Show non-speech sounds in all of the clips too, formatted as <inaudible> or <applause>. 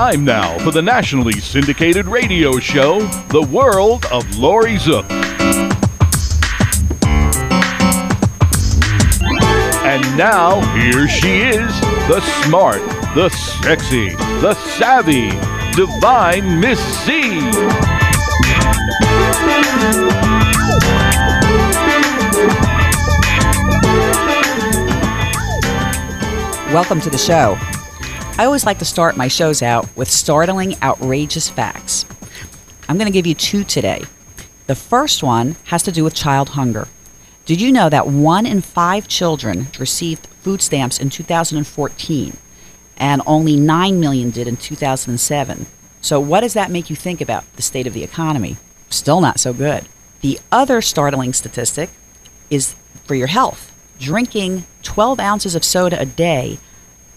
Time now for the nationally syndicated radio show, The World of Laurie Zoock. And now, here she is, the smart, the sexy, the savvy, divine Miss C. Welcome to the show. I always like to start my shows out with startling, outrageous facts. I'm going to give you two today. The first one has to do with child hunger. Did you know that one in five children received food stamps in 2014 and only 9 million did in 2007? So, what does that make you think about the state of the economy? Still not so good. The other startling statistic is for your health. Drinking 12 ounces of soda a day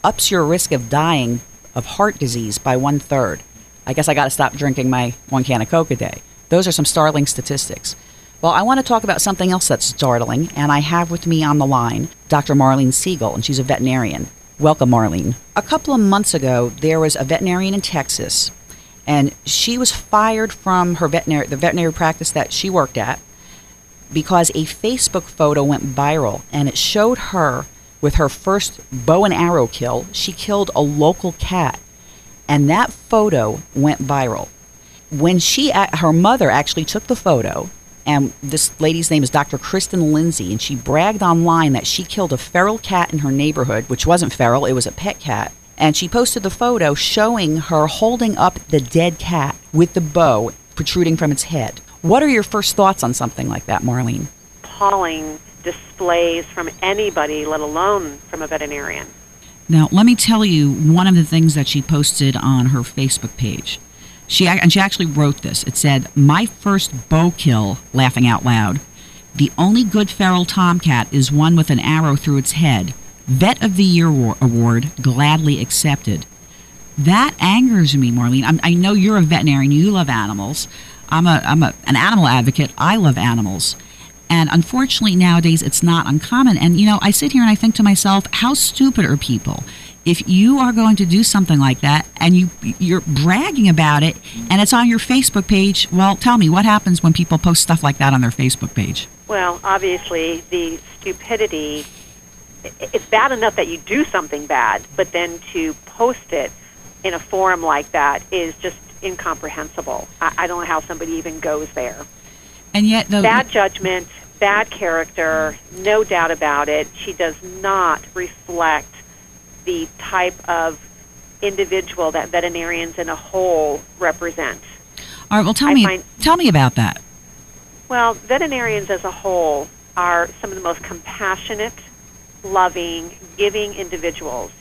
ups your risk of dying of heart disease by one third. I guess I got to stop drinking my one can of Coke a day. Those are some startling statistics. Well, I want to talk about something else that's startling, and I have with me on the line Dr. Marlene Siegel, and she's a veterinarian. Welcome, Marlene. A couple of months ago, there was a veterinarian in Texas, and she was fired from her veterinary, the veterinary practice that she worked at because a Facebook photo went viral and it showed her with her first bow and arrow kill. She killed a local cat, and that photo went viral. When she, her mother actually took the photo, and this lady's name is Dr. Kristen Lindsey, and she bragged online that she killed a feral cat in her neighborhood, which wasn't feral, it was a pet cat. And she posted the photo showing her holding up the dead cat with the bow protruding from its head. What are your first thoughts on something like that, Marlene? Appalling displays from anybody, let alone from a veterinarian. Now, let me tell you one of the things that she posted on her Facebook page. She and she actually wrote this. It said, "My first bow kill, laughing out loud. The only good feral tomcat is one with an arrow through its head. Vet of the Year award gladly accepted." That angers me, Marlene. I'm, i know you're a veterinarian. You love animals. I'm a I'm a, an animal advocate. I love animals. And unfortunately nowadays it's not uncommon. And you know, I sit here and I think to myself, how stupid are people? If you are going to do something like that and you you're bragging about it and it's on your Facebook page, well, tell me what happens when people post stuff like that on their Facebook page? Well, obviously the stupidity it's bad enough that you do something bad, but then to post it in a forum like that is just incomprehensible. I, I don't know how somebody even goes there. And yet, the bad judgment, bad character, no doubt about it. She does not reflect the type of individual that veterinarians in a whole represent. All right. Well, tell I me, find, tell me about that. Well, veterinarians as a whole are some of the most compassionate, loving, giving individuals.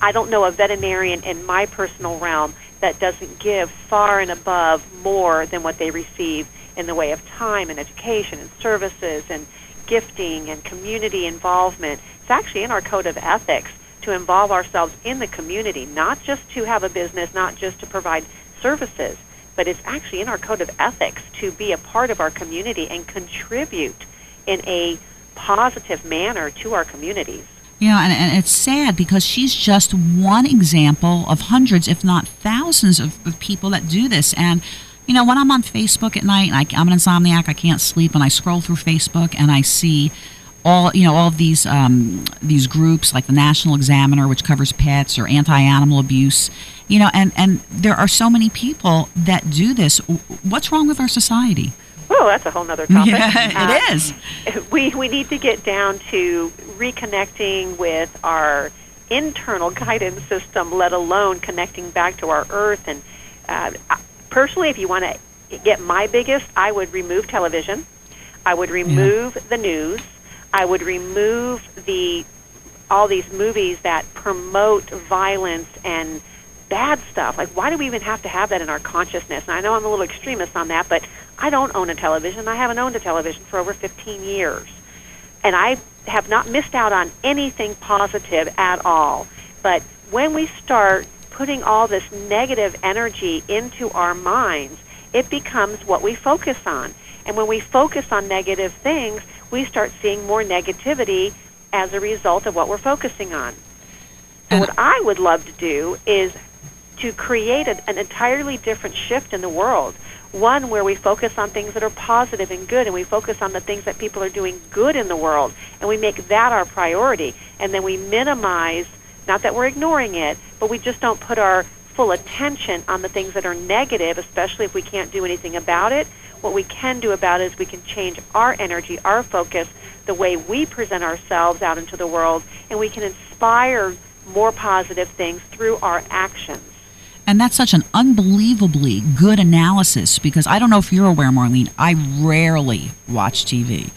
I don't know a veterinarian in my personal realm that doesn't give far and above more than what they receive in the way of time and education and services and gifting and community involvement. It's actually in our code of ethics to involve ourselves in the community, not just to have a business, not just to provide services, but it's actually in our code of ethics to be a part of our community and contribute in a positive manner to our communities. You know, and, and it's sad because she's just one example of hundreds, if not thousands, of, of people that do this. And you know, when I'm on Facebook at night, I, am an insomniac, I can't sleep, and I scroll through Facebook and I see all you know all these um, these groups like the National Examiner, which covers pets or anti-animal abuse, you know, and and there are so many people that do this. What's wrong with our society? Oh, that's a whole other topic. <laughs> Yeah, it uh, is. We we need to get down to reconnecting with our internal guidance system, let alone connecting back to our Earth. And uh, personally, if you want to get my biggest, I would remove television. I would remove yeah. the news. I would remove the all these movies that promote violence and bad stuff. Like, why do we even have to have that in our consciousness? And I know I'm a little extremist on that, but I don't own a television. I haven't owned a television for over 15 years. And I have not missed out on anything positive at all. But when we start putting all this negative energy into our minds, it becomes what we focus on. And when we focus on negative things, we start seeing more negativity as a result of what we're focusing on. So what I would love to do is to create a, an entirely different shift in the world. One where we focus on things that are positive and good, and we focus on the things that people are doing good in the world, and we make that our priority. And then we minimize, not that we're ignoring it, but we just don't put our full attention on the things that are negative, especially if we can't do anything about it. What we can do about it is we can change our energy, our focus, the way we present ourselves out into the world, and we can inspire more positive things through our actions. And that's such an unbelievably good analysis because I don't know if you're aware, Marlene, I rarely watch TV.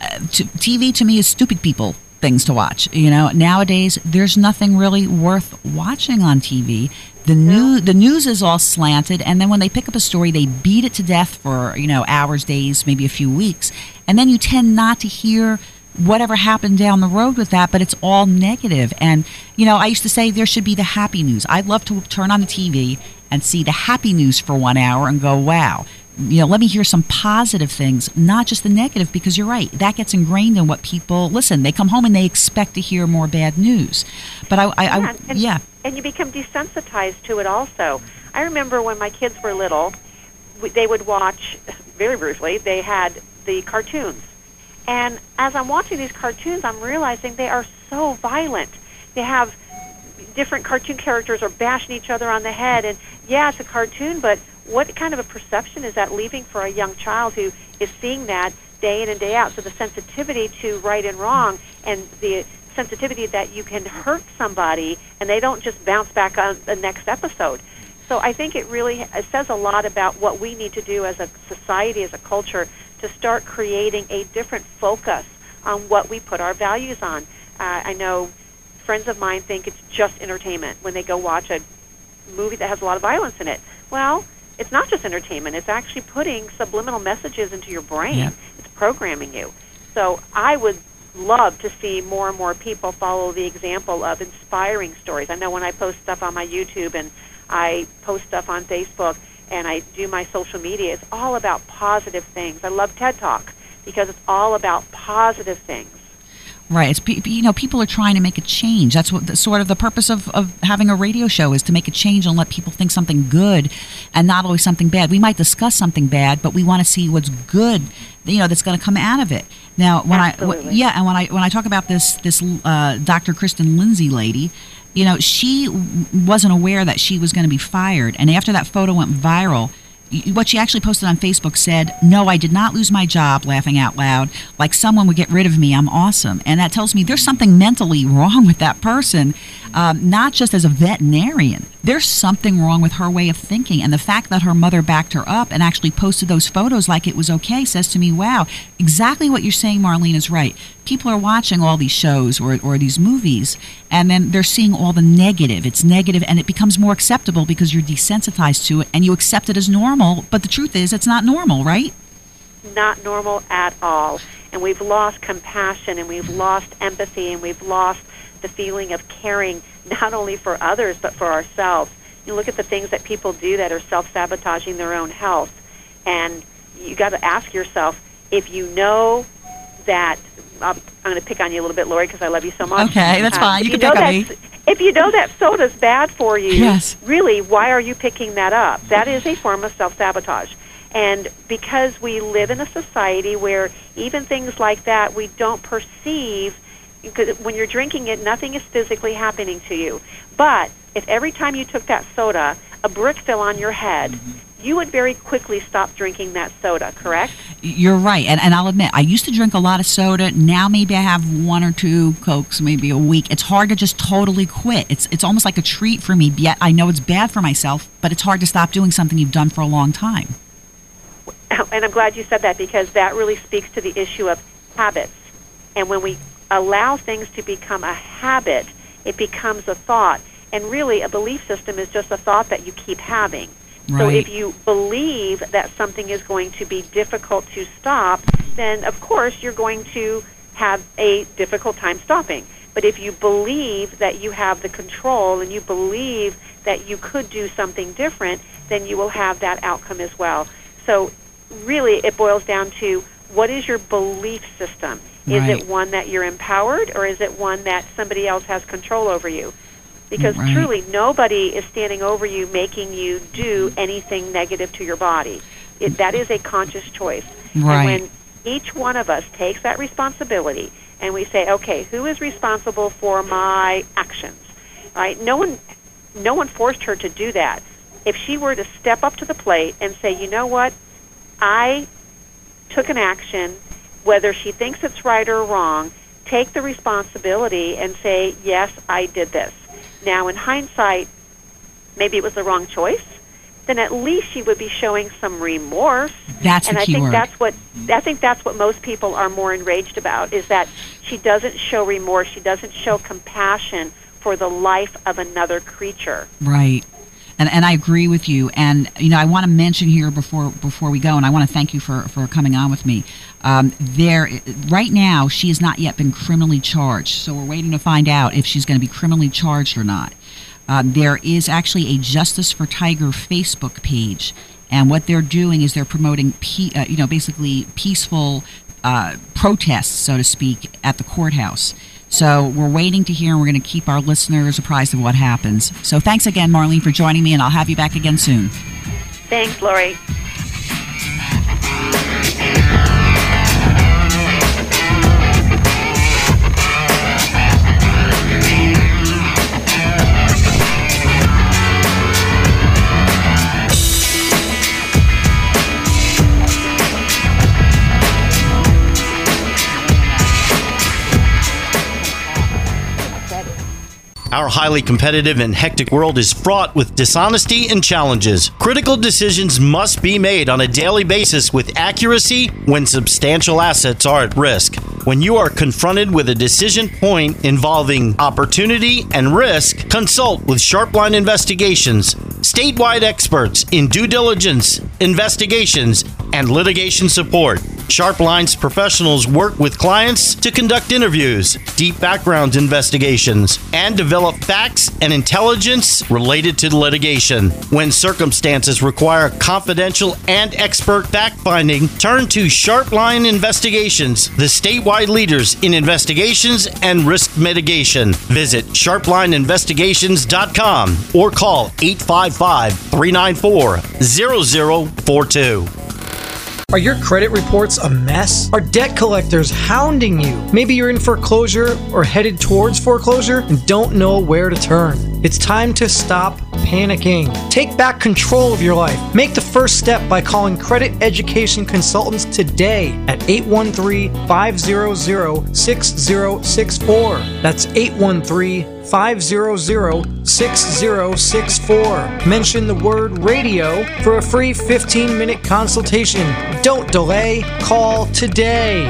Uh, t- TV to me is stupid people things to watch. You know, nowadays there's nothing really worth watching on TV. The new the news is all slanted, and then when they pick up a story, they beat it to death for you know hours, days, maybe a few weeks, and then you tend not to hear whatever happened down the road with that, but it's all negative. And, you know, I used to say there should be the happy news. I'd love to turn on the TV and see the happy news for one hour and go, wow. You know, let me hear some positive things, not just the negative, because you're right. That gets ingrained in what people listen. They come home and they expect to hear more bad news. But I, I, yeah, I and, yeah. and you become desensitized to it also. I remember when my kids were little, they would watch, very briefly, they had the cartoons and as I'm watching these cartoons, I'm realizing they are so violent. They have different cartoon characters are bashing each other on the head. And yeah, it's a cartoon, but what kind of a perception is that leaving for a young child who is seeing that day in and day out? So the sensitivity to right and wrong and the sensitivity that you can hurt somebody and they don't just bounce back on the next episode. So I think it really it says a lot about what we need to do as a society, as a culture, to start creating a different focus on what we put our values on. Uh, I know friends of mine think it's just entertainment when they go watch a movie that has a lot of violence in it. Well, it's not just entertainment. It's actually putting subliminal messages into your brain. Yeah. It's programming you. So I would love to see more and more people follow the example of inspiring stories. I know when I post stuff on my YouTube and I post stuff on Facebook, and I do my social media, it's all about positive things. I love TED Talk because it's all about positive things. Right. It's you know people are trying to make a change. That's what the, sort of the purpose of, of having a radio show is to make a change and let people think something good, and not always something bad. We might discuss something bad, but we want to see what's good. You know that's going to come out of it. Now, when I Absolutely. w- yeah, and when I when I talk about this this uh, Dr. Kristen Lindsey lady, you know she w- wasn't aware that she was going to be fired, and after that photo went viral what she actually posted on Facebook said, No, I did not lose my job, laughing out loud. Like someone would get rid of me. I'm awesome. And that tells me there's something mentally wrong with that person, um, not just as a veterinarian. There's something wrong with her way of thinking. And the fact that her mother backed her up and actually posted those photos like it was okay says to me, wow, exactly what you're saying, Marlene, is right. People are watching all these shows or, or these movies, and then they're seeing all the negative. It's negative, and it becomes more acceptable because you're desensitized to it and you accept it as normal. But the truth is, it's not normal, right? Not normal at all. And we've lost compassion and we've lost empathy and we've lost the feeling of caring not only for others but for ourselves. You look at the things that people do that are self-sabotaging their own health and you got to ask yourself if you know that I'm, going to pick on you a little bit, Laurie, because I love you so much. Okay, that's Uh, fine. if You can know pick on me. If you know that soda's bad for you, Yes. really, why are you picking that up? That is a form of self-sabotage. And because we live in a society where even things like that we don't perceive, because when you're drinking it, nothing is physically happening to you. But if every time you took that soda, a brick fell on your head, you would very quickly stop drinking that soda, correct? You're right. And, and I'll admit, I used to drink a lot of soda. Now maybe I have one or two Cokes maybe a week. It's hard to just totally quit. It's, it's almost like a treat for me. Yet I know it's bad for myself, but it's hard to stop doing something you've done for a long time. and I'm glad you said that because that really speaks to the issue of habits. And when we allow things to become a habit, it becomes a thought. And really, a belief system is just a thought that you keep having. So if you believe that something is going to be difficult to stop, then of course you're going to have a difficult time stopping. But if you believe that you have the control and you believe that you could do something different, then you will have that outcome as well. So really it boils down to what is your belief system? Is Right. it one that you're empowered or is it one that somebody else has control over you? Because Right. truly, nobody is standing over you making you do mm-hmm. anything negative to your body. It, that is a conscious choice. Right. And when each one of us takes that responsibility and we say, okay, who is responsible for my actions? Right? No one, no one forced her to do that. If she were to step up to the plate and say, you know what, I took an action, whether she thinks it's right or wrong, take the responsibility and say, yes, I did this. Now, in hindsight, maybe it was the wrong choice. Then at least she would be showing some remorse. That's and I think word. that's what I think that's what most people are more enraged about is that she doesn't show remorse. She doesn't show compassion for the life of another creature. Right. And, and I agree with you. And you know, I want to mention here before before we go, and I want to thank you for, for coming on with me. Um, there, right now, she has not yet been criminally charged, so we're waiting to find out if she's going to be criminally charged or not. Um, there is actually a Justice for Tiger Facebook page, and what they're doing is they're promoting, pe- uh, you know, basically peaceful uh, protests, so to speak, at the courthouse. So we're waiting to hear, and we're going to keep our listeners apprised of what happens. So thanks again, Marlene, for joining me, and I'll have you back again soon. Thanks, Laurie. Our highly competitive and hectic world is fraught with dishonesty and challenges. Critical decisions must be made on a daily basis with accuracy when substantial assets are at risk. When you are confronted with a decision point involving opportunity and risk, consult with Sharpline Investigations, statewide experts in due diligence, investigations, and litigation support. Sharpline's professionals work with clients to conduct interviews, deep background investigations, and develop facts and intelligence related to litigation. When circumstances require confidential and expert fact finding, turn to Sharpline Investigations, the statewide leaders in investigations and risk mitigation. Visit sharplineinvestigations.com or call 855 394 0042. Are your credit reports a mess? Are debt collectors hounding you? Maybe you're in foreclosure or headed towards foreclosure and don't know where to turn. It's time to stop panicking. Take back control of your life. Make the first step by calling Credit Education Consultants today at 813 500 6064. That's 813 500 6064. Mention the word radio for a free 15 minute consultation. Don't delay, call today.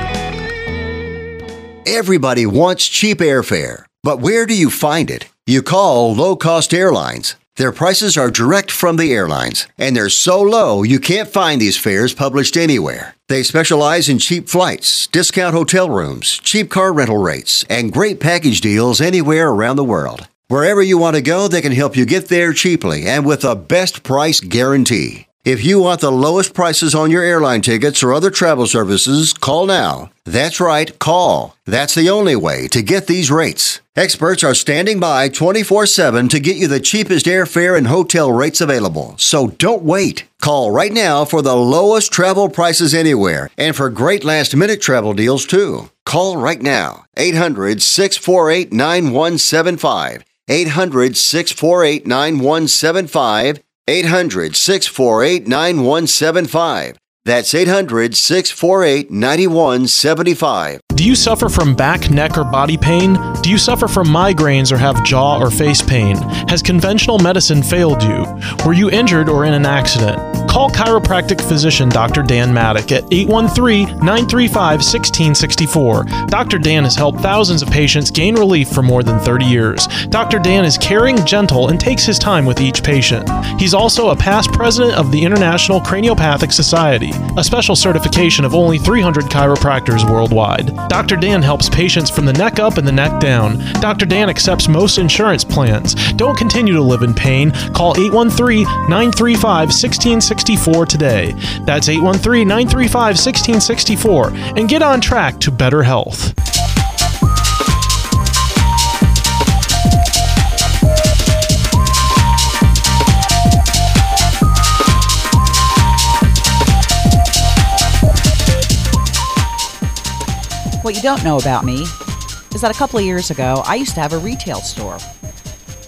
Everybody wants cheap airfare, but where do you find it? You call low cost airlines. Their prices are direct from the airlines, and they're so low you can't find these fares published anywhere. They specialize in cheap flights, discount hotel rooms, cheap car rental rates, and great package deals anywhere around the world. Wherever you want to go, they can help you get there cheaply and with a best price guarantee. If you want the lowest prices on your airline tickets or other travel services, call now. That's right, call. That's the only way to get these rates. Experts are standing by 24 7 to get you the cheapest airfare and hotel rates available. So don't wait. Call right now for the lowest travel prices anywhere and for great last minute travel deals too. Call right now. 800 648 9175. 800 648 9175. 800 648 9175. That's 800 648 9175. Do you suffer from back, neck, or body pain? Do you suffer from migraines or have jaw or face pain? Has conventional medicine failed you? Were you injured or in an accident? Call chiropractic physician Dr. Dan Maddock at 813 935 1664. Dr. Dan has helped thousands of patients gain relief for more than 30 years. Dr. Dan is caring, gentle, and takes his time with each patient. He's also a past president of the International Craniopathic Society, a special certification of only 300 chiropractors worldwide. Dr. Dan helps patients from the neck up and the neck down. Dr. Dan accepts most insurance plans. Don't continue to live in pain. Call 813 935 1664 today. That's 813 935 1664 and get on track to better health. What you don't know about me is that a couple of years ago, I used to have a retail store.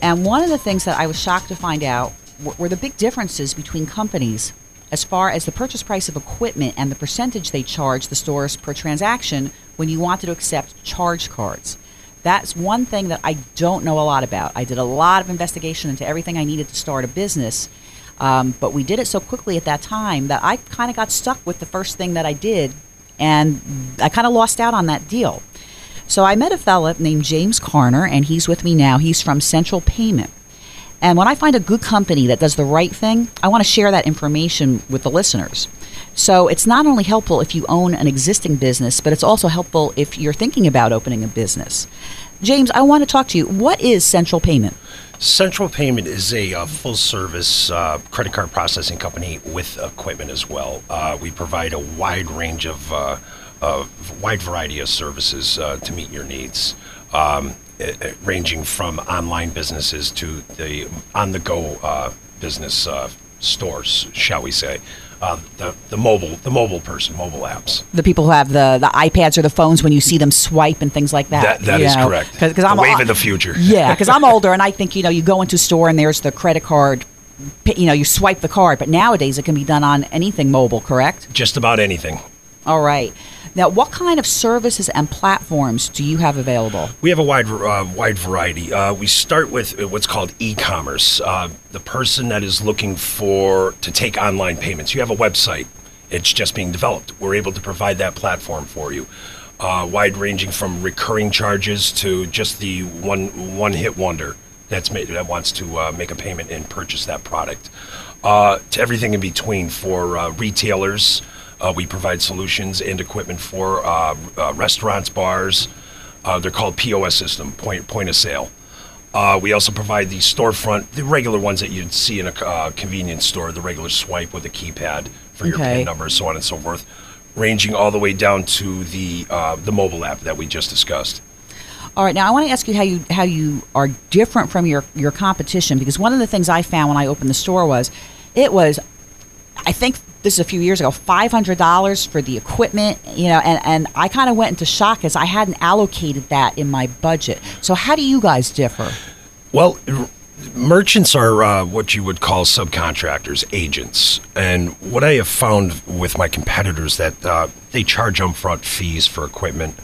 And one of the things that I was shocked to find out were, the big differences between companies as far as the purchase price of equipment and the percentage they charge the stores per transaction when you wanted to accept charge cards. That's one thing that I don't know a lot about. I did a lot of investigation into everything I needed to start a business, um, but we did it so quickly at that time that I kind of got stuck with the first thing that I did, and I kind of lost out on that deal. So I met a fella named James Carner, and he's with me now. He's from Central Payment. And when I find a good company that does the right thing, I want to share that information with the listeners. So it's not only helpful if you own an existing business, but it's also helpful if you're thinking about opening a business. James, I want to talk to you. What is Central Payment? Central Payment is a uh, full service uh, credit card processing company with equipment as well. Uh, we provide a wide range of, uh, of wide variety of services uh, to meet your needs. Um, uh, ranging from online businesses to the on the go uh, business uh, stores, shall we say. Uh, the, the mobile the mobile person, mobile apps. The people who have the, the iPads or the phones when you see them swipe and things like that. That, that is know? correct. Cause, the I'm wave of the future. <laughs> Yeah, because I'm older and I think, you know, you go into a store and there's the credit card, you know, you swipe the card. But nowadays it can be done on anything mobile, correct? Just about anything. All right. Now, what kind of services and platforms do you have available? We have a wide uh, wide variety. Uh, we start with uh, what's called e-commerce. Uh, the person that is looking for to take online payments. You have a website. It's just being developed. We're able to provide that platform for you. Uh, wide ranging from recurring charges to just the one one hit wonder that's made, that wants to uh, make a payment and purchase that product. Uh, to everything in between for uh, retailers. Uh, we provide solutions and equipment for uh, uh, restaurants, bars. Uh, they're called POS system, point point of sale. Uh, we also provide the storefront, the regular ones that you'd see in a uh, convenience store, the regular swipe with a keypad for your Okay. PIN number, so on and so forth, ranging all the way down to the uh, the mobile app that we just discussed. All right, now I want to ask you how you how you are different from your your competition because one of the things I found when I opened the store was it was I think this is a few years ago, five hundred dollars for the equipment, you know, and, and I kind of went into shock as I hadn't allocated that in my budget. So how do you guys differ? Well, merchants are uh, what you would call subcontractors, agents. And what I have found with my competitors that uh, they charge upfront fees for equipment,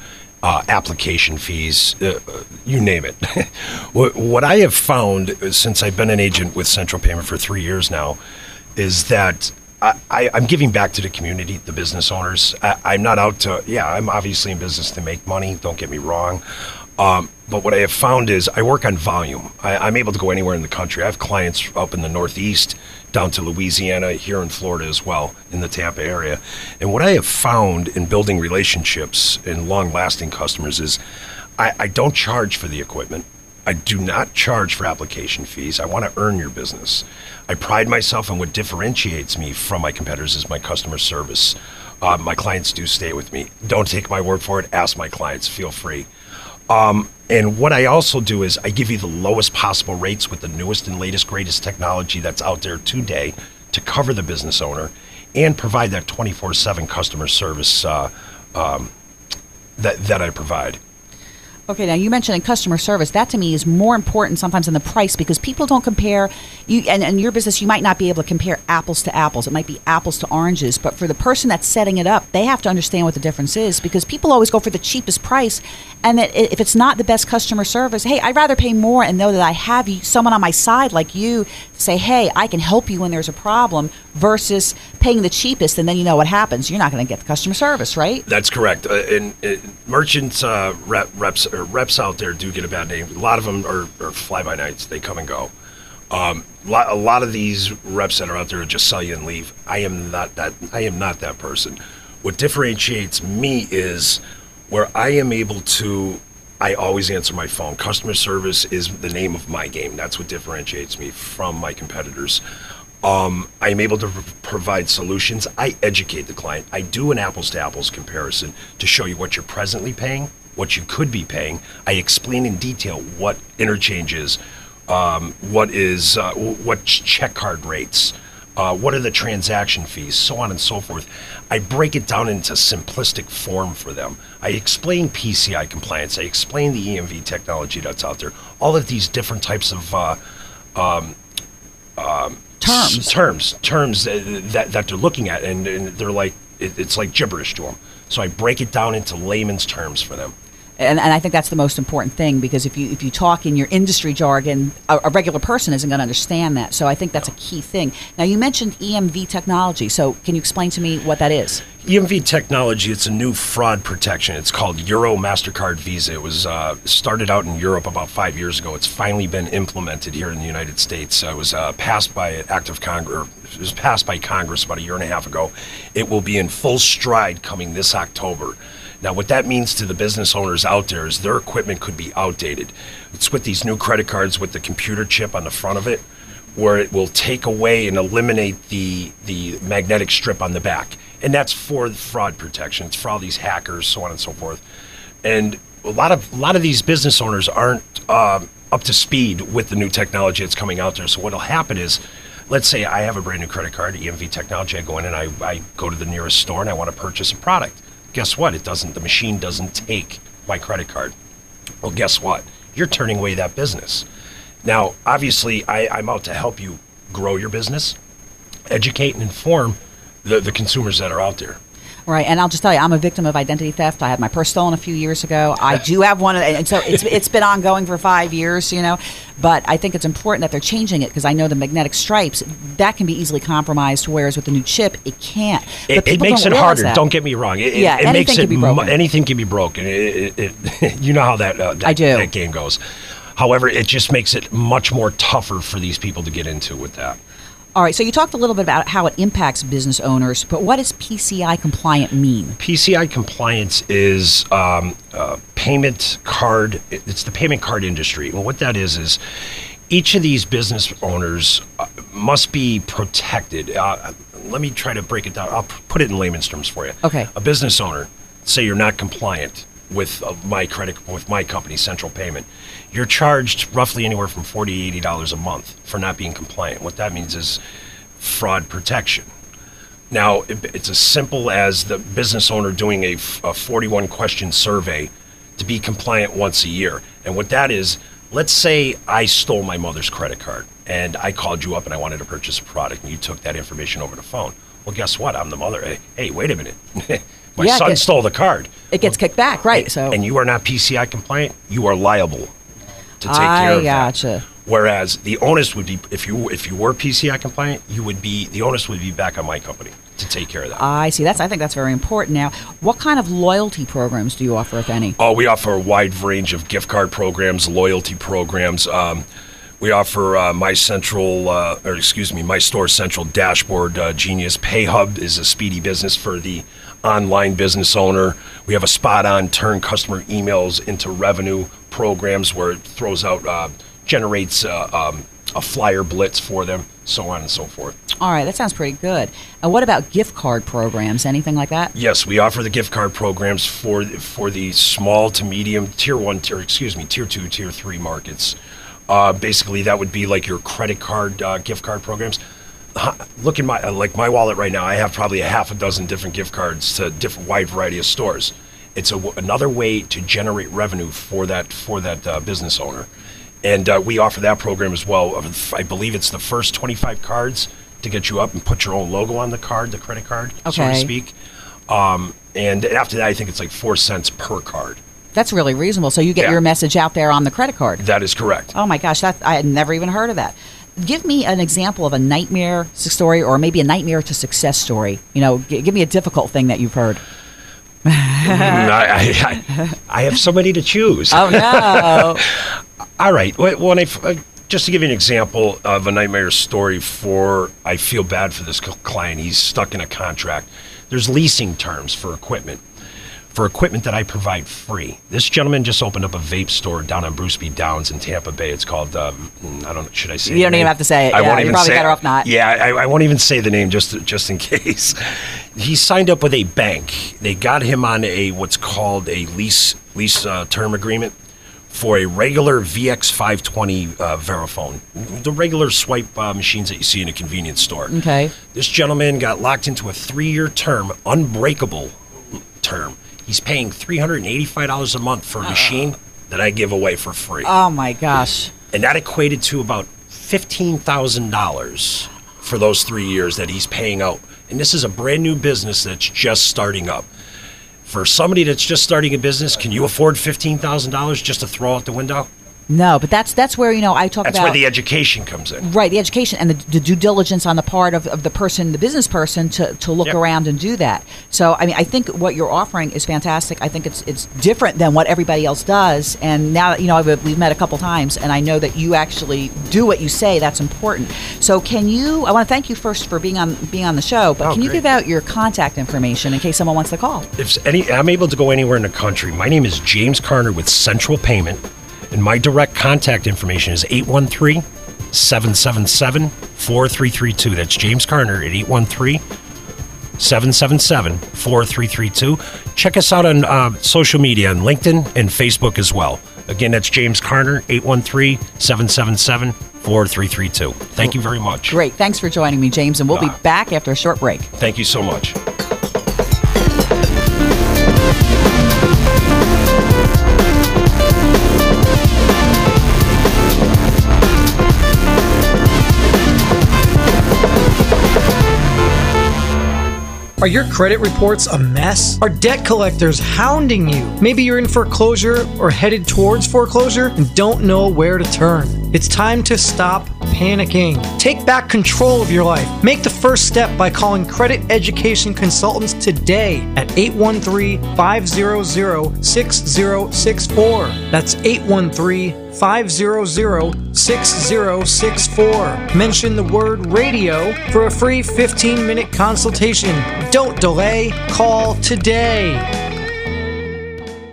uh, application fees, uh, you name it. <laughs> what, what I have found uh, since I've been an agent with Central Payment for three years now is that I, I'm giving back to the community, the business owners. I, I'm not out to, yeah, I'm obviously in business to make money, don't get me wrong. Um, but what I have found is I work on volume. I, I'm able to go anywhere in the country. I have clients up in the Northeast, down to Louisiana, here in Florida as well, in the Tampa area. And what I have found in building relationships and long lasting customers is I, I don't charge for the equipment. I do not charge for application fees. I want to earn your business. I pride myself on what differentiates me from my competitors is my customer service. Uh, my clients do stay with me. Don't take my word for it. Ask my clients. Feel free. Um, and what I also do is I give you the lowest possible rates with the newest and latest, greatest technology that's out there today to cover the business owner and provide that 24 7 customer service uh, um, that, that I provide. Okay, now you mentioned in customer service. That to me is more important sometimes than the price because people don't compare. You and in your business, you might not be able to compare apples to apples. It might be apples to oranges. But for the person that's setting it up, they have to understand what the difference is because people always go for the cheapest price, and that if it's not the best customer service, hey, I'd rather pay more and know that I have someone on my side like you, say, hey, I can help you when there's a problem, versus paying the cheapest and then you know what happens. You're not going to get the customer service, right? That's correct. Uh, and, uh merchants uh, rep, reps reps out there do get a bad name. A lot of them are, are fly by nights. They come and go. Um, a lot of these reps that are out there just sell you and leave. I am not that. I am not that person. What differentiates me is where I am able to. I always answer my phone. Customer service is the name of my game. That's what differentiates me from my competitors. Um, I'm able to pr- provide solutions. I educate the client. I do an apples to apples comparison to show you what you're presently paying, what you could be paying. I explain in detail what interchange is, um, what is uh, what check card rates, Uh, what are the transaction fees? So on and so forth. I break it down into simplistic form for them. I explain PCI compliance. I explain the EMV technology that's out there. All of these different types of uh, um, um, Terms. s- terms, terms that, that, they're looking at, and, and they're like, it, it's like gibberish to them. So I break it down into layman's terms for them. And, and I think that's the most important thing because if you if you talk in your industry jargon, a, a regular person isn't going to understand that. So I think that's a key thing. Now you mentioned EMV technology, so can you explain to me what that is? EMV technology, it's a new fraud protection. It's called Euro MasterCard Visa. It was uh, started out in Europe about five years ago. It's finally been implemented here in the United States. It was uh, passed by an act of Congress. It was passed by Congress about a year and a half ago. It will be in full stride coming this October. Now, what that means to the business owners out there is their equipment could be outdated. It's with these new credit cards with the computer chip on the front of it, where it will take away and eliminate the the magnetic strip on the back, and that's for fraud protection. It's for all these hackers, so on and so forth. And a lot of a lot of these business owners aren't um, up to speed with the new technology that's coming out there. So what'll happen is. Let's say I have a brand new credit card, EMV technology. I go in and I, I go to the nearest store and I want to purchase a product. Guess what? It doesn't. The machine doesn't take my credit card. Well, guess what? You're turning away that business. Now, obviously, I, I'm out to help you grow your business, educate and inform the, the consumers that are out there. Right, and I'll just tell you, I'm a victim of identity theft. I had my purse stolen a few years ago. I do have one, and so it's it's been ongoing for five years, you know. But I think it's important that they're changing it because I know the magnetic stripes that can be easily compromised, whereas with the new chip, it can't. It, it makes it harder. that. Don't get me wrong. It, it- Yeah, it, anything makes can it broken. anything can be broken. It, it, it, you know how that, uh, that I do. that game goes. However, it just makes it much more tougher for these people to get into with that. All right, so you talked a little bit about how it impacts business owners, but what does PCI compliant mean? PCI compliance is um, uh, payment card. It's the payment card industry, and what that is is each of these business owners uh, must be protected. Uh, let me try to break it down. I'll put it in layman's terms for you. Okay. A business owner, say you're not compliant with uh, my credit with my company, Central Payment, you're charged roughly anywhere from forty to eighty dollars a month for not being compliant. What that means is fraud protection. Now, it- it's as simple as the business owner doing a 41 question survey to be compliant once a year. And what that is, let's say I stole my mother's credit card and I called you up and I wanted to purchase a product and you took that information over the phone. Well, guess what? I'm the mother. Hey, hey wait a minute. <laughs> my Yeah, son get- stole the card. It gets kicked back, right? So And you are not PCI compliant, you are liable to take I care of gotcha. that. Whereas the onus would be if you if you were PCI compliant, you would be the onus would be back on my company to take care of that. I see. That's I think that's very important. Now, what kind of loyalty programs do you offer, if any? Oh, we offer a wide range of gift card programs, loyalty programs. Um, we offer uh, My Central, uh, or excuse me, My Store Central Dashboard uh, Genius. PayHub is a speedy business for the online business owner. We have a spot on turn customer emails into revenue programs where it throws out, uh, generates uh, um, a flyer blitz for them, so on and so forth. All right, that sounds pretty good. And what about gift card programs? Anything like that? Yes, we offer the gift card programs for for the small to medium tier one, tier excuse me, tier two, tier three markets. Uh, basically, that would be like your credit card uh, gift card programs. Look in my uh, like my wallet right now. I have probably a half a dozen different gift cards to different wide variety of stores. It's a another way to generate revenue for that for that uh, business owner, and uh, we offer that program as well. I believe it's the first twenty five cards to get you up and put your own logo on the card, the credit card, so to speak. Um, and after that, I think it's like four cents per card. That's really reasonable. So you get Yeah. your message out there on the credit card. That is correct. Oh my gosh, that I had never even heard of that. Give me an example of a nightmare story, or maybe a nightmare to success story. You know, g- give me a difficult thing that you've heard. Mm, I, I, I have so many to choose. Oh no! <laughs> All right. Wh- When I, uh, just to give you an example of a nightmare story for, I feel bad for this client. He's stuck in a contract. There's leasing terms for equipment, for equipment that I provide free. This gentleman just opened up a vape store down on Bruce B. Downs in Tampa Bay. It's called, um, I don't know, should I say You don't even have to say it. I Yeah, won't you're even probably say better it. off not. Yeah, I, I won't even say the name just just in <laughs> case. He signed up with a bank. They got him on a what's called a lease lease uh, term agreement for a regular VX520 uh, Verifone, the regular swipe uh, machines that you see in a convenience store. Okay. This gentleman got locked into a three-year term, unbreakable term. He's paying $385 a month for a machine that I give away for free. Oh my gosh. and that equated to about $15,000 for those three years that he's paying out. And this is a brand new business that's just starting up. For somebody that's just starting a business, can you afford $15,000 just to throw out the window? No, but that's that's where you know I talk about. That's about where the education comes in. Right, the education and the, the due diligence on the part of, of the person, the business person, to, to look Yep. around and do that. So, I mean, I think what you're offering is fantastic. I think it's it's different than what everybody else does. And now, you know, I've, we've met a couple times, and I know that you actually do what you say. That's important. So, can you? I want to thank you first for being on being on the show. But Oh, can you great. give out your contact information in case someone wants to call? If any, I'm able to go anywhere in the country. My name is James Carner with Central Payment, and my direct contact information is 813 777 4332. That's James Carner at 813 777 4332. Check us out on uh, social media on LinkedIn and Facebook as well. Again, that's James Carner, 813 777 4332. Thank you very much. Great. Thanks for joining me, James, and we'll be Ah. back after a short break. Thank you so much. Are your credit reports a mess? Are debt collectors hounding you? Maybe you're in foreclosure or headed towards foreclosure and don't know where to turn. It's time to stop panicking. Take back control of your life. Make the first step by calling Credit Education Consultants today at 813 500 6064. That's 813 500 6064. Mention the word radio for a free 15 minute consultation. Don't delay, call today.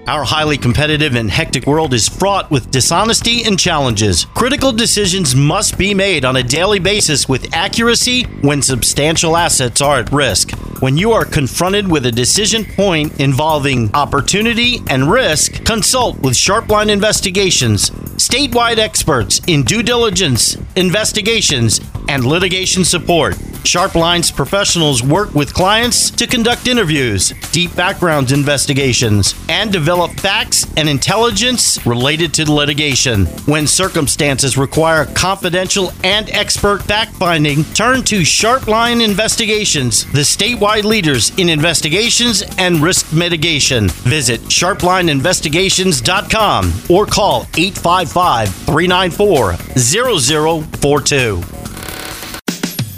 Our highly competitive and hectic world is fraught with dishonesty and challenges. Critical decisions must be made on a daily basis with accuracy when substantial assets are at risk. When you are confronted with a decision point involving opportunity and risk, consult with Sharpline Investigations, statewide experts in due diligence, investigations, and litigation support. Sharpline's professionals work with clients to conduct interviews, deep background investigations, and develop facts and intelligence related to litigation. When circumstances require confidential and expert fact finding, turn to Sharpline Investigations, the statewide leaders in investigations and risk mitigation. Visit sharplineinvestigations.com or call 855 394 0042.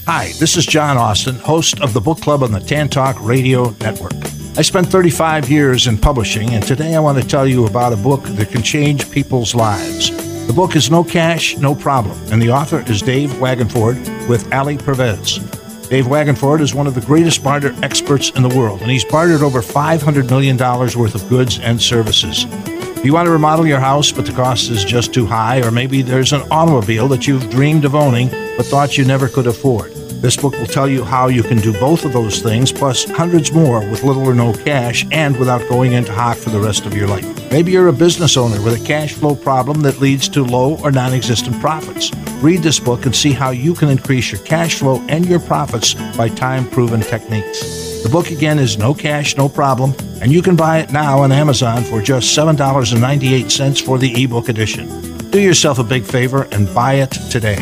Hi, this is John Austin, host of the book club on the Tan Talk Radio Network. I spent 35 years in publishing, and today I want to tell you about a book that can change people's lives. The book is No Cash, No Problem, and the author is Dave Wagenvoord with Ali Pervez. Dave Wagenvoord is one of the greatest barter experts in the world, and he's bartered over $500 million worth of goods and services. If you want to remodel your house, but the cost is just too high? Or maybe there's an automobile that you've dreamed of owning, but thought you never could afford. This book will tell you how you can do both of those things, plus hundreds more with little or no cash and without going into hock for the rest of your life. Maybe you're a business owner with a cash flow problem that leads to low or non existent profits. Read this book and see how you can increase your cash flow and your profits by time proven techniques. The book again is No Cash, No Problem, and you can buy it now on Amazon for just $7.98 for the ebook edition. Do yourself a big favor and buy it today.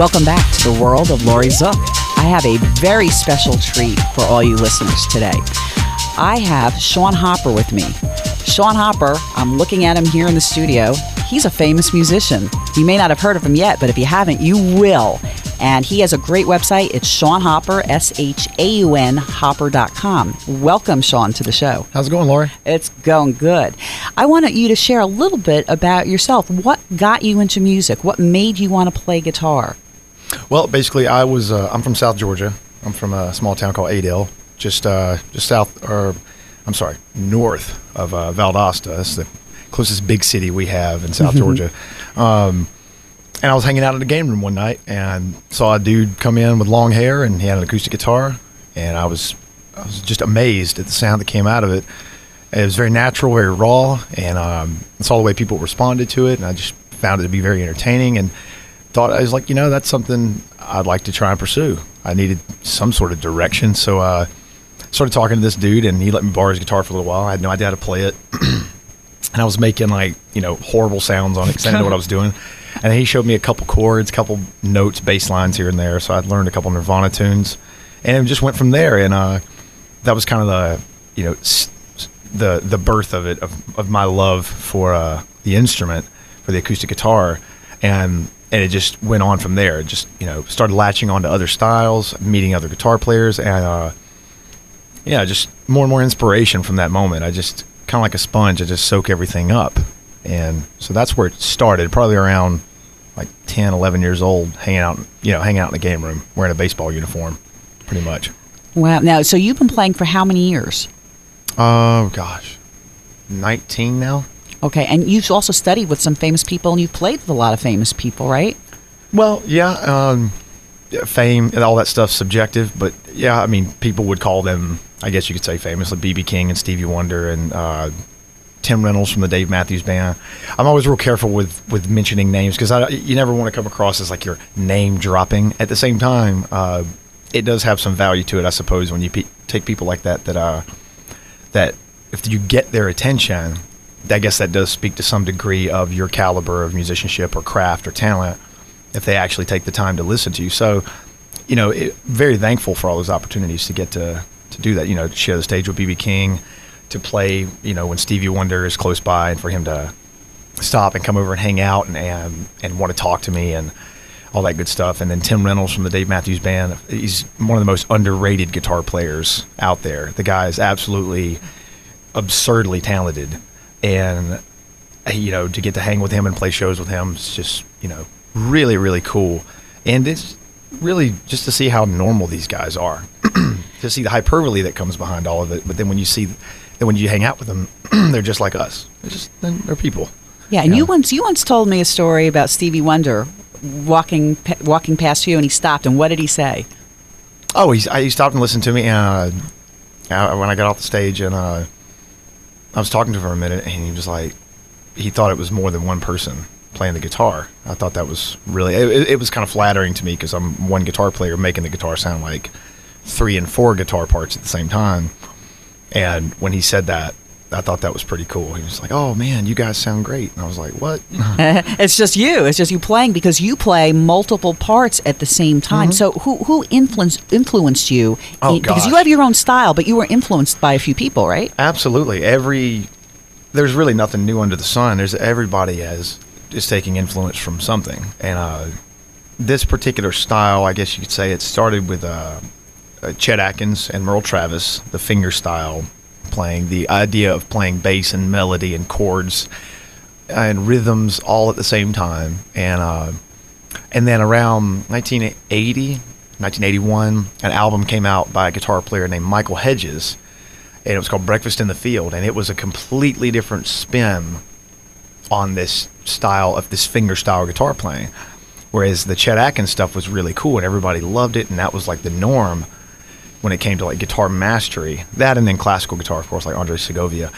Welcome back to the world of Laurie Zoock. I have a very special treat for all you listeners today. I have Shaun Hopper with me. Shaun Hopper, I'm looking at him here in the studio. He's a famous musician. You may not have heard of him yet, but if you haven't, you will. And he has a great website. It's Shaun Hopper, S H A U N, Hopper.com. Welcome, Shaun, to the show. How's it going, Laurie? It's going good. I wanted you to share a little bit about yourself. What got you into music? What made you want to play guitar? Well, basically, I was uh, I'm from South Georgia. I'm from a small town called Adel, just uh, just south, or I'm sorry, north of uh, Valdosta. That's the closest big city we have in South Georgia. Um, and I was hanging out in the game room one night and saw a dude come in with long hair and he had an acoustic guitar, and I was I was just amazed at the sound that came out of it. It was very natural, very raw, and um, I saw the way people responded to it, and I just found it to be very entertaining. And thought I was like, you know, that's something I'd like to try and pursue. I needed some sort of direction, so uh, started talking to this dude, and he let me borrow his guitar for a little while. I had no idea how to play it, <clears throat> and I was making like you know horrible sounds on it because I didn't know what I was doing. <laughs> And he showed me a couple chords, a couple notes, bass lines here and there. So I'd learned a couple Nirvana tunes, and it just went from there. And uh, that was kind of the you know s- the the birth of it of, of my love for uh, the instrument for the acoustic guitar and and it just went on from there. It just you know started latching on to other styles meeting other guitar players and uh, yeah just more and more inspiration from that moment. I just kind of like a sponge I just soak everything up. And so that's where it started probably around like 10 11 years old hanging out you know hanging out in the game room wearing a baseball uniform pretty much. Wow. Now, so you've been playing for how many years? oh gosh. 19 now Okay, and you've also studied with some famous people, and you've played with a lot of famous people, right? Well, yeah, um, fame and all that stuff's subjective, but yeah, I mean, people would call them, I guess you could say, famous, like BB King and Stevie Wonder and uh, Tim Reynolds from the Dave Matthews Band. I'm always real careful with with mentioning names because you never want to come across as like you're name dropping. At the same time, uh, it does have some value to it, I suppose, when you pe- take people like that that uh, that if you get their attention, I guess that does speak to some degree of your caliber of musicianship or craft or talent if they actually take the time to listen to you. So, you know, it, very thankful for all those opportunities to get to to do that. You know, to share the stage with BB King, to play. You know, when Stevie Wonder is close by, and for him to stop and come over and hang out and and, and want to talk to me and all that good stuff. And then Tim Reynolds from the Dave Matthews Band. He's one of the most underrated guitar players out there. The guy is absolutely absurdly talented, and uh, you know to get to hang with him and play shows with him is just you know really really cool, and it's really just to see how normal these guys are, <clears throat> to see the hyperbole that comes behind all of it. But then when you see, then when you hang out with them, <clears throat> they're just like us. They're just they're people. Yeah, and you once you once told me a story about Stevie Wonder walking walking past you, and he stopped. And what did he say? Oh, he's, I, he stopped and listened to me, and uh, uh, when I got off the stage, and uh, I was talking to him for a minute, and he was like, he thought it was more than one person playing the guitar. I thought that was really, it, it was kind of flattering to me because I'm one guitar player making the guitar sound like three and four guitar parts at the same time. And when he said that, I thought that was pretty cool. He was like, "Oh man, you guys sound great," and I was like, "What?" <laughs> <laughs> it's just you. It's just you playing because you play multiple parts at the same time. Mhm. So who who influenced influenced you? Oh, in- because you have your own style, but you were influenced by a few people, right? Absolutely. Every there's really nothing new under the sun. There's everybody has is taking influence from something, and uh, this particular style, I guess you could say, it started with uh, uh, Chet Atkins and Merle Travis, the finger style playing, the idea of playing bass and melody and chords and rhythms all at the same time, and uh, and then around 1980, 1981, an album came out by a guitar player named Michael Hedges, and it was called Breakfast in the Field, and it was a completely different spin on this style of this finger style guitar playing. Whereas the Chet Atkins stuff was really cool and everybody loved it, and that was like the norm when it came to like guitar mastery. That and then classical guitar, of course, like Andre Segovia.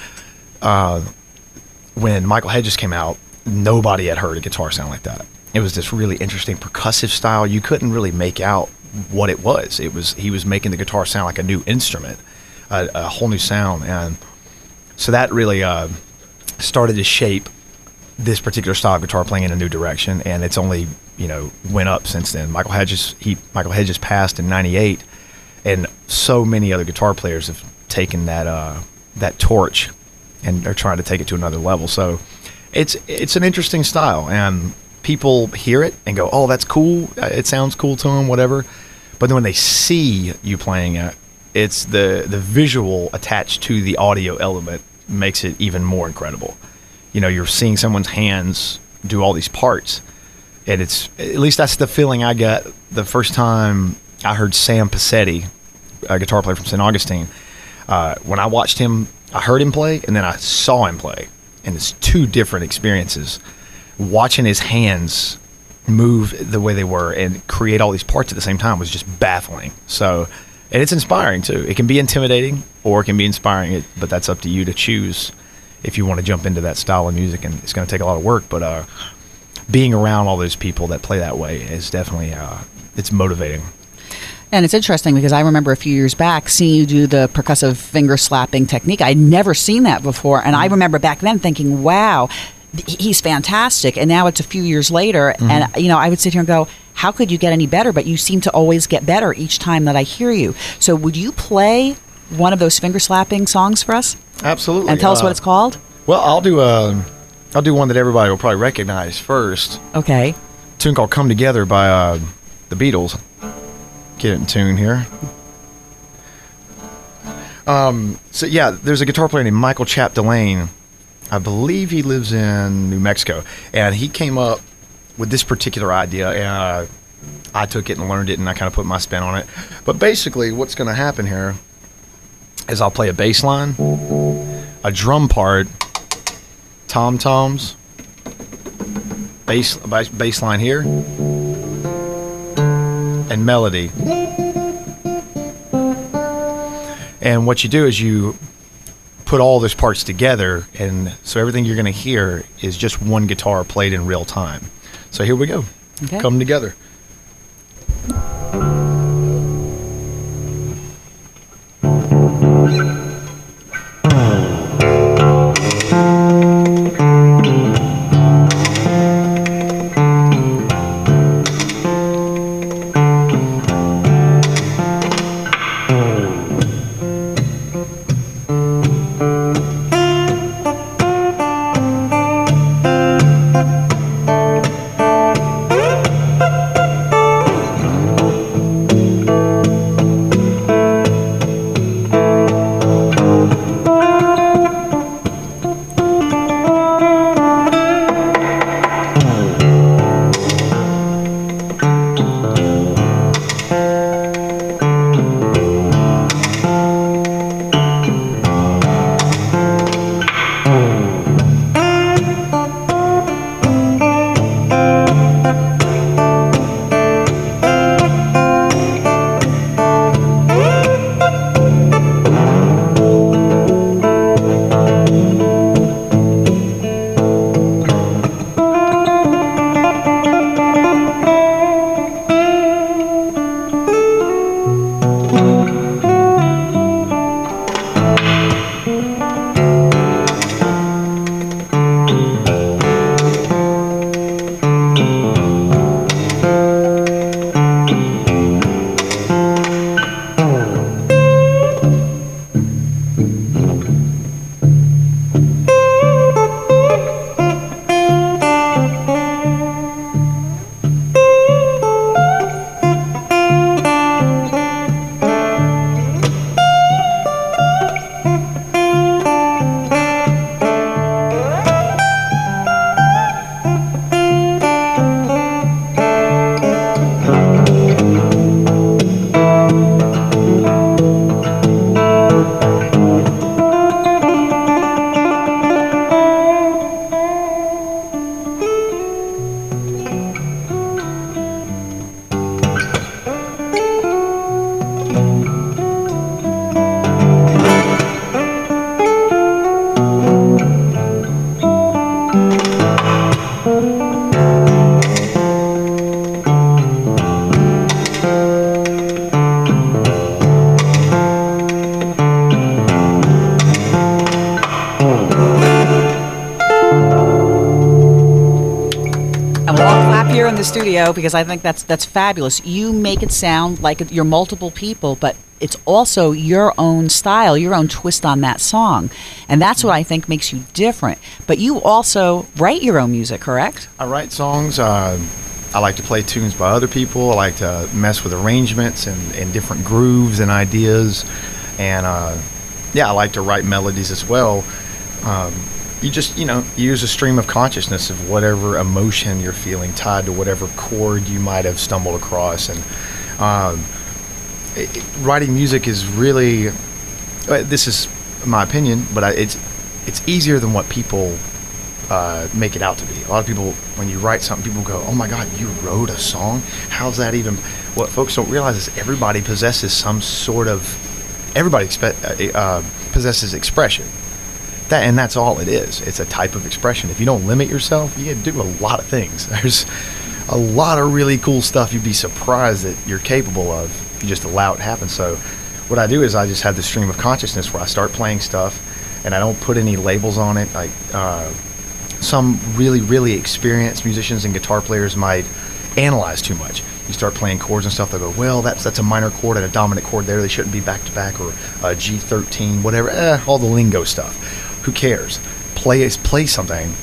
Uh, when Michael Hedges came out, nobody had heard a guitar sound like that. It was this really interesting percussive style. You couldn't really make out what it was. It was he was making the guitar sound like a new instrument, a, a whole new sound, and so that really uh, started to shape this particular style of guitar playing in a new direction. And it's only you know went up since then. Michael Hedges he Michael Hedges passed in '98, and so many other guitar players have taken that uh, that torch and are trying to take it to another level. So it's it's an interesting style, and people hear it and go, "Oh, that's cool. Uh, It sounds cool to them, whatever." But then when they see you playing it, it's the the visual attached to the audio element makes it even more incredible. You know, you're seeing someone's hands do all these parts, and it's at least that's the feeling I got the first time I heard Sam Passetti, a guitar player from St. Augustine. Uh, when I watched him, I heard him play, and then I saw him play, and it's two different experiences. Watching his hands move the way they were and create all these parts at the same time was just baffling. So, and it's inspiring too. It can be intimidating or it can be inspiring, but that's up to you to choose if you want to jump into that style of music. And it's going to take a lot of work, but uh, being around all those people that play that way is definitely uh, it's motivating. And it's interesting because I remember a few years back seeing you do the percussive finger slapping technique. I'd never seen that before. And I remember back then thinking, wow, th- he's fantastic. And now it's a few years later. And, you know, I would sit here and go, how could you get any better? But you seem to always get better each time that I hear you. So would you play one of those finger slapping songs for us? Absolutely. And tell us Uh, what it's called? Well, I'll do a, I'll do one that everybody will probably recognize first. Okay. tune called "Come Together" by uh, the Beatles. Get it in tune here. Um, so yeah, there's a guitar player named Michael Chapdelaine. I believe he lives in New Mexico, and he came up with this particular idea, and uh, I took it and learned it, and I kind of put my spin on it. But basically, what's going to happen here is I'll play a bass line, a drum part, tom toms, bass bass, bass line here and melody. And what you do is you put all those parts together and so everything you're going to hear is just one guitar played in real time. So here we go. Okay. come together the studio because I think that's that's fabulous. You make it sound like you're multiple people, but it's also your own style, your own twist on that song, and that's what I think makes you different. But you also write your own music, correct? I write songs. Uh, I like to play tunes by other people. I like to mess with arrangements and, and different grooves and ideas. And uh, yeah, I like to write melodies as well. Um, you just, you know, use a stream of consciousness of whatever emotion you're feeling tied to whatever chord you might have stumbled across. And um, it, it- writing music is really, uh, this is my opinion, but I, it's, it's easier than what people uh, make it out to be. A lot of people, when you write something, people go, "Oh my God, you wrote a song? How's that even?" What folks don't realize is everybody possesses some sort of everybody expe- uh, uh, possesses expression. That and that's all it is. It's a type of expression. If you don't limit yourself, you can do a lot of things. <laughs> There's a lot of really cool stuff you'd be surprised that you're capable of if you just allow it to happen. So, what I do is I just have this stream of consciousness where I start playing stuff, and I don't put any labels on it. Like uh, some really, really experienced musicians and guitar players might analyze too much. You start playing chords and stuff. They go, well, that's that's a minor chord and a dominant chord there. They shouldn't be back to back or a G13, whatever. Eh, all the lingo stuff. Who cares? Play play something,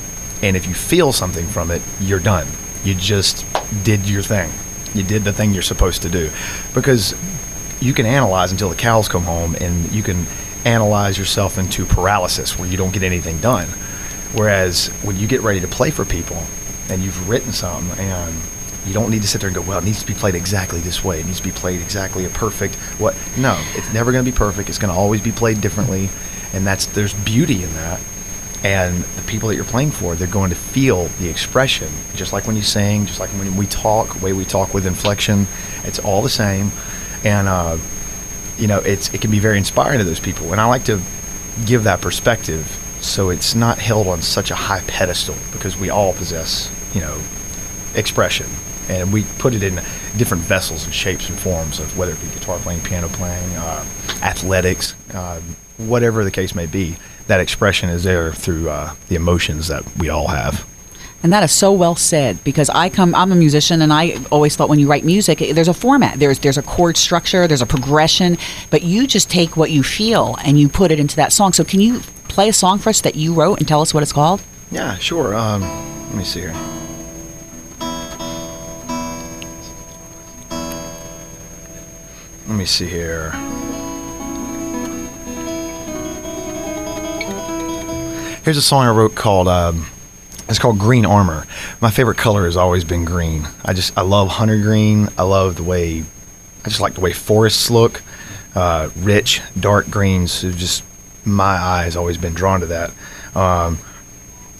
and if you feel something from it, you're done. You just did your thing. You did the thing you're supposed to do, because you can analyze until the cows come home, and you can analyze yourself into paralysis where you don't get anything done. Whereas when you get ready to play for people, and you've written something and you don't need to sit there and go, well, it needs to be played exactly this way. It needs to be played exactly a perfect what? No, it's never going to be perfect. It's going to always be played differently, and that's there's beauty in that. And the people that you're playing for, they're going to feel the expression, just like when you sing, just like when we talk, the way we talk with inflection. It's all the same, and uh, you know, it's it can be very inspiring to those people. And I like to give that perspective, so it's not held on such a high pedestal because we all possess, you know, expression and we put it in different vessels and shapes and forms of whether it be guitar playing, piano playing, uh, athletics, uh, whatever the case may be. That expression is there through uh, the emotions that we all have. And that is so well said because I come I'm a musician and I always thought when you write music there's a format there's there's a chord structure there's a progression but you just take what you feel and you put it into that song so can you play a song for us that you wrote and tell us what it's called Yeah, sure. Um, let me see here. Let me see here. Here's a song I wrote called um, it's called Green Armor. My favorite color has always been green. I just I love hunter green. I love the way I just like the way forests look. Uh, rich, dark greens. It's just my eyes always been drawn to that. Um,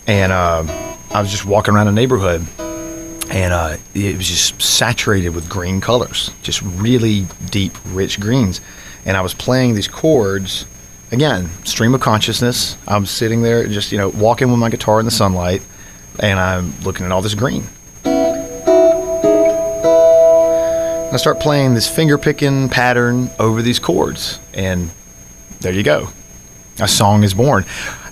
and uh, I was just walking around a neighborhood and uh, it was just saturated with green colors, just really deep, rich greens. And I was playing these chords, again, stream of consciousness. I'm sitting there, just you know, walking with my guitar in the sunlight, and I'm looking at all this green. I start playing this finger picking pattern over these chords, and there you go. A song is born.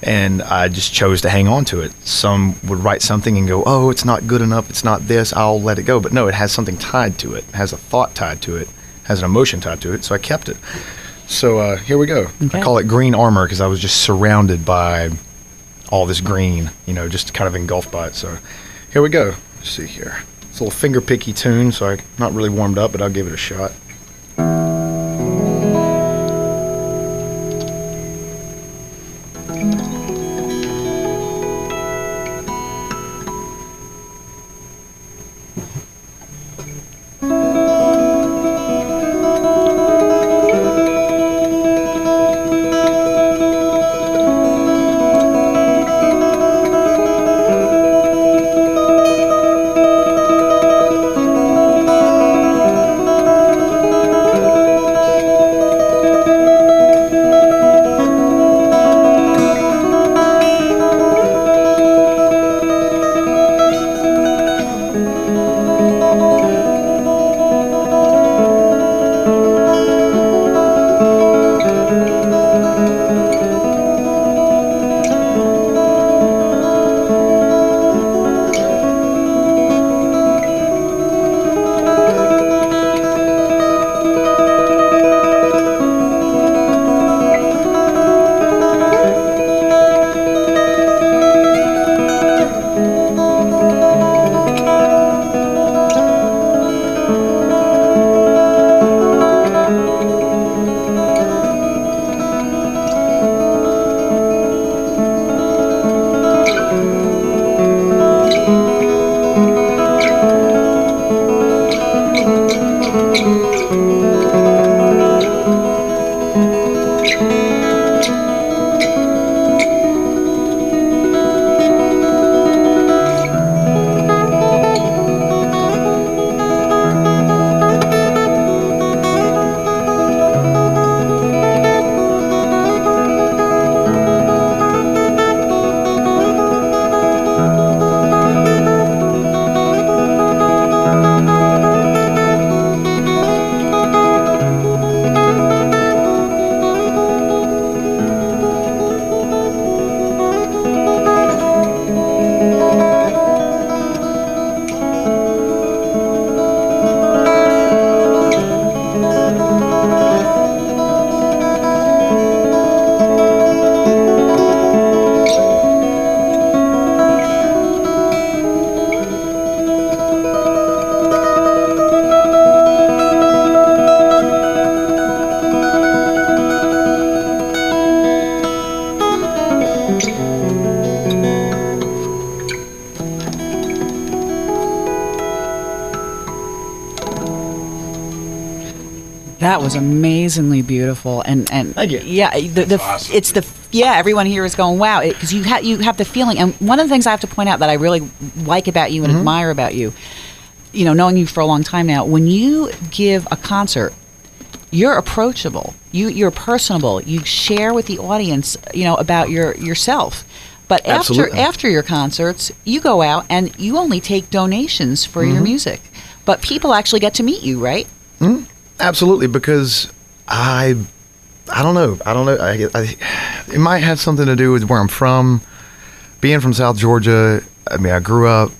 And I just chose to hang on to it. Some would write something and go, oh, it's not good enough, it's not this, I'll let it go. But no, it has something tied to it, it has a thought tied to it, has an emotion tied to it, so I kept it. So uh, here we go. Okay. I call it green armor because I was just surrounded by all this green, you know, just kind of engulfed by it. So here we go. Let's see here. It's a little finger picky tune, so I'm not really warmed up, but I'll give it a shot. Amazingly beautiful, and and Thank you. yeah, the, the awesome. it's the yeah. Everyone here is going wow because you have you have the feeling, and one of the things I have to point out that I really like about you and Mm-hmm. admire about you, you know, knowing you for a long time now, when you give a concert, you're approachable, you you're personable, you share with the audience, you know, about your yourself. But after Absolutely. after your concerts, you go out and you only take donations for Mm-hmm. your music, but people actually get to meet you, right? Absolutely, because I, I don't know. I don't know. I, I, it might have something to do with where I'm from. Being from South Georgia, I mean, I grew up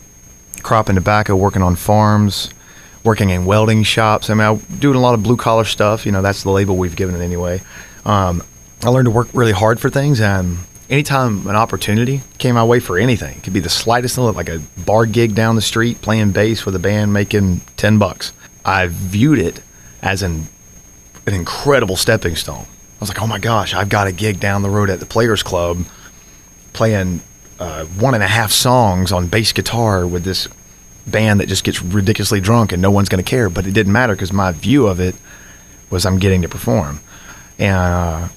cropping tobacco, working on farms, working in welding shops. I mean, I doing a lot of blue collar stuff. You know, that's the label we've given it anyway. Um, I learned to work really hard for things, and anytime an opportunity came my way for anything, it could be the slightest thing, like a bar gig down the street, playing bass with a band, making ten bucks. I viewed it as an an incredible stepping stone. I was like, oh my gosh, I've got a gig down the road at the Players Club, playing uh, one and a half songs on bass guitar with this band that just gets ridiculously drunk and no one's going to care. But it didn't matter because my view of it was I'm getting to perform, and uh,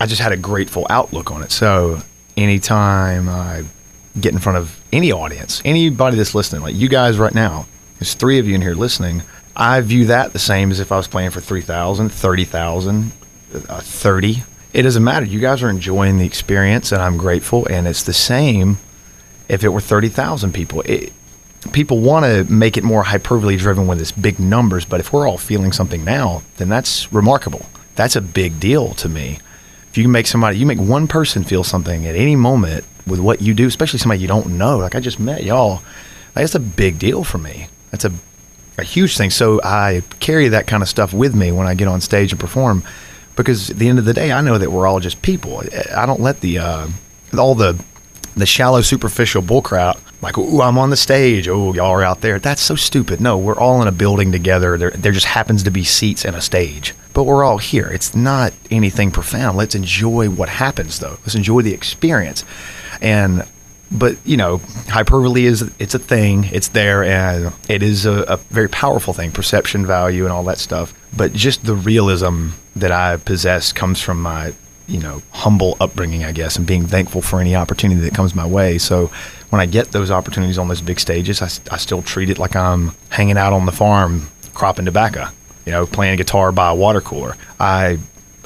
I just had a grateful outlook on it. So anytime I get in front of any audience, anybody that's listening, like you guys right now, there's three of you in here listening. I view that the same as if I was playing for 3,000, 30,000, uh, 30. It doesn't matter. You guys are enjoying the experience, and I'm grateful. And it's the same if it were 30,000 people. It, people want to make it more hyperbole driven with this big numbers, but if we're all feeling something now, then that's remarkable. That's a big deal to me. If you can make somebody, you make one person feel something at any moment with what you do, especially somebody you don't know, like I just met y'all, like, that's a big deal for me. That's a a huge thing. So I carry that kind of stuff with me when I get on stage and perform, because at the end of the day, I know that we're all just people. I don't let the uh, all the the shallow, superficial bullcrap like, "Ooh, I'm on the stage. Oh, y'all are out there." That's so stupid. No, we're all in a building together. There, there just happens to be seats and a stage, but we're all here. It's not anything profound. Let's enjoy what happens, though. Let's enjoy the experience, and but you know hyperbole is it's a thing it's there and it is a, a very powerful thing perception value and all that stuff. But just the realism that i possess comes from my you know humble upbringing i guess and being thankful for any opportunity that comes my way. So when i get those opportunities on those big stages I still treat it like i'm hanging out on the farm cropping tobacco you know playing guitar by a water cooler. I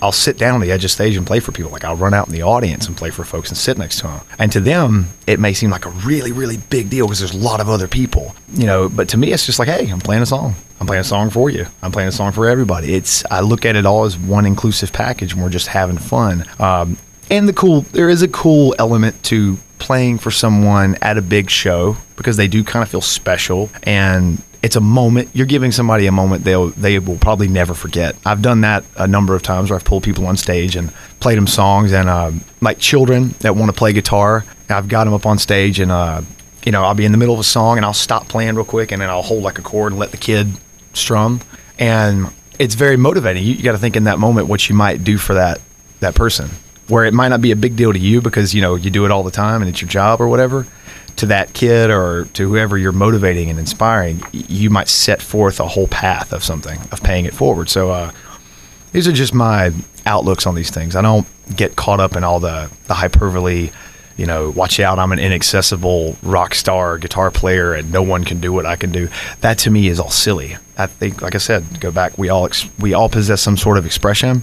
I'll sit down on the edge of stage and play for people. Like I'll run out in the audience and play for folks and sit next to them. And to them, it may seem like a really, really big deal because there's a lot of other people, you know. But to me, it's just like, hey, I'm playing a song. I'm playing a song for you. I'm playing a song for everybody. It's I look at it all as one inclusive package, and we're just having fun. Um, and the cool, there is a cool element to playing for someone at a big show because they do kind of feel special and it's a moment. You're giving somebody a moment they'll they will probably never forget. I've done that a number of times where i've pulled people on stage and played them songs and um, like children that want to play guitar i've got them up on stage and uh, you know i'll be in the middle of a song and i'll stop playing real quick and then i'll hold like a chord and let the kid strum. And it's very motivating. You, you got to think in that moment what you might do for that that person where it might not be a big deal to you because you know you do it all the time and it's your job or whatever to that kid or to whoever you're motivating and inspiring you might set forth a whole path of something of paying it forward. So uh, these are just my outlooks on these things. I don't get caught up in all the the hyperbole you know watch out i'm an inaccessible rock star guitar player and no one can do what i can do. That to me is all silly. I think like i said go back we all ex- we all possess some sort of expression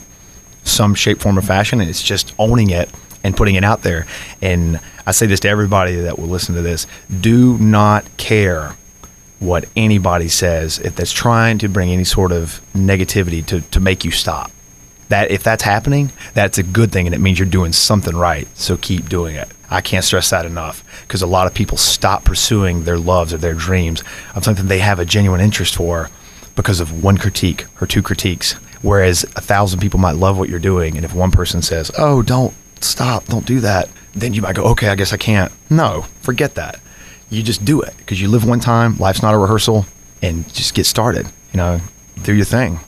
some shape, form, or fashion, and it's just owning it and putting it out there. And I say this to everybody that will listen to this: do not care what anybody says if that's trying to bring any sort of negativity to, to make you stop. That if that's happening, that's a good thing, and it means you're doing something right. So keep doing it. I can't stress that enough because a lot of people stop pursuing their loves or their dreams of something they have a genuine interest for because of one critique or two critiques. Whereas a thousand people might love what you're doing, and if one person says, "Oh, don't stop, don't do that," then you might go, "Okay, I guess I can't." No, forget that. You just do it because you live one time. Life's not a rehearsal, and just get started. You know, do your thing.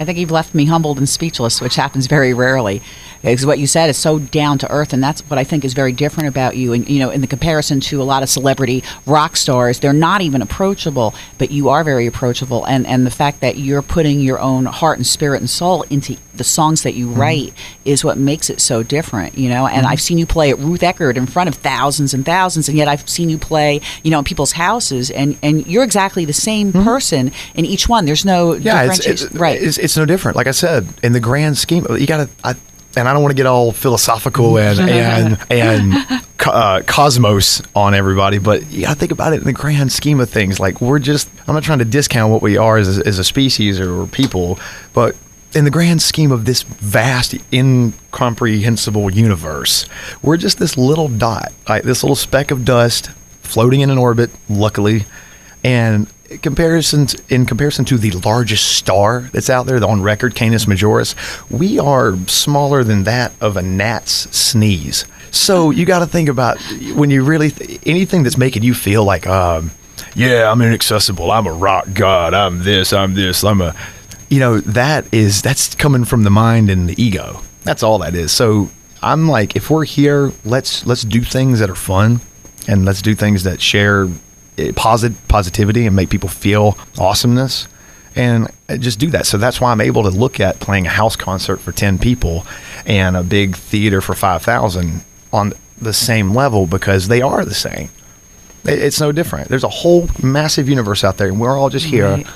I think you've left me humbled and speechless, which happens very rarely. Because what you said is so down to earth, and that's what I think is very different about you. And you know, in the comparison to a lot of celebrity rock stars, they're not even approachable, but you are very approachable. And and the fact that you're putting your own heart and spirit and soul into the songs that you mm-hmm. write is what makes it so different. You know, and I've mm-hmm. seen you play at Ruth Eckerd in front of thousands and thousands, and yet I've seen you play, you know, in people's houses, and and you're exactly the same mm-hmm. person in each one. There's no yeah, it's, it's right. It's, it's no different. Like I said, in the grand scheme, you got to. And I don't want to get all philosophical and <laughs> and and uh, cosmos on everybody, but to think about it in the grand scheme of things. Like we're just, I'm not trying to discount what we are as as a species or people, but in the grand scheme of this vast, incomprehensible universe, we're just this little dot, like this little speck of dust floating in an orbit. Luckily, and in comparison in comparison to the largest star that's out there on record, Canis Majoris, we are smaller than that of a gnat's sneeze. So you <laughs> got to think about when you really th- anything that's making you feel like, um, yeah, I'm inaccessible. I'm a rock god. I'm this. I'm this. I'm a, you know, that is that's coming from the mind and the ego. That's all that is. So I'm like, if we're here, let's let's do things that are fun, and let's do things that share posit positivity and make people feel awesomeness and just do that. So that's why I'm able to look at playing a house concert for 10 people and a big theater for 5,000 on the same level because they are the same. It's no different. There's a whole massive universe out there and we're all just here. Right.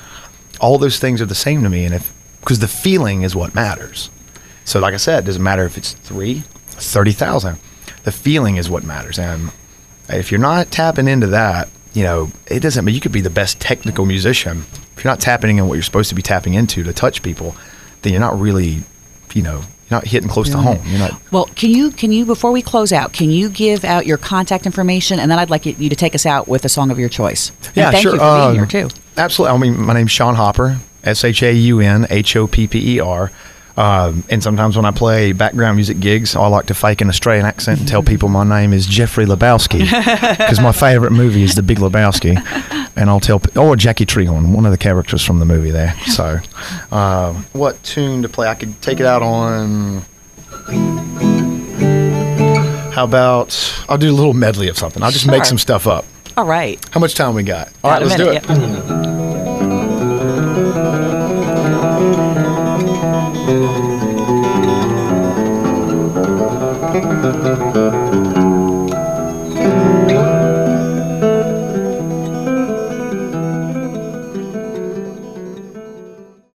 All those things are the same to me and if because the feeling is what matters. So like I said, it doesn't matter if it's 3, 30,000. The feeling is what matters and if you're not tapping into that, you know, it doesn't mean you could be the best technical musician. If you're not tapping in what you're supposed to be tapping into to touch people, then you're not really, you know, you're not hitting close to home. You're not. Well, can you can you before we close out, can you give out your contact information, and then I'd like you to take us out with a song of your choice. And Yeah, thank sure. you for being Um, here too. Absolutely. I mean, my name's Shaun Hopper, S H A U N H O P P E R. Um, and sometimes when I play background music gigs, I like to fake an Australian accent and tell people my name is Jeffrey Lebowski <laughs> because my favorite movie is The Big Lebowski, <laughs> and I'll tell or Jackie Treehorn, one of the characters from the movie there. So, uh, what tune to play? I could take it out on. How about I'll do a little medley of something. I'll just make some stuff up. All right. How much time we got? All right, Got let's do it.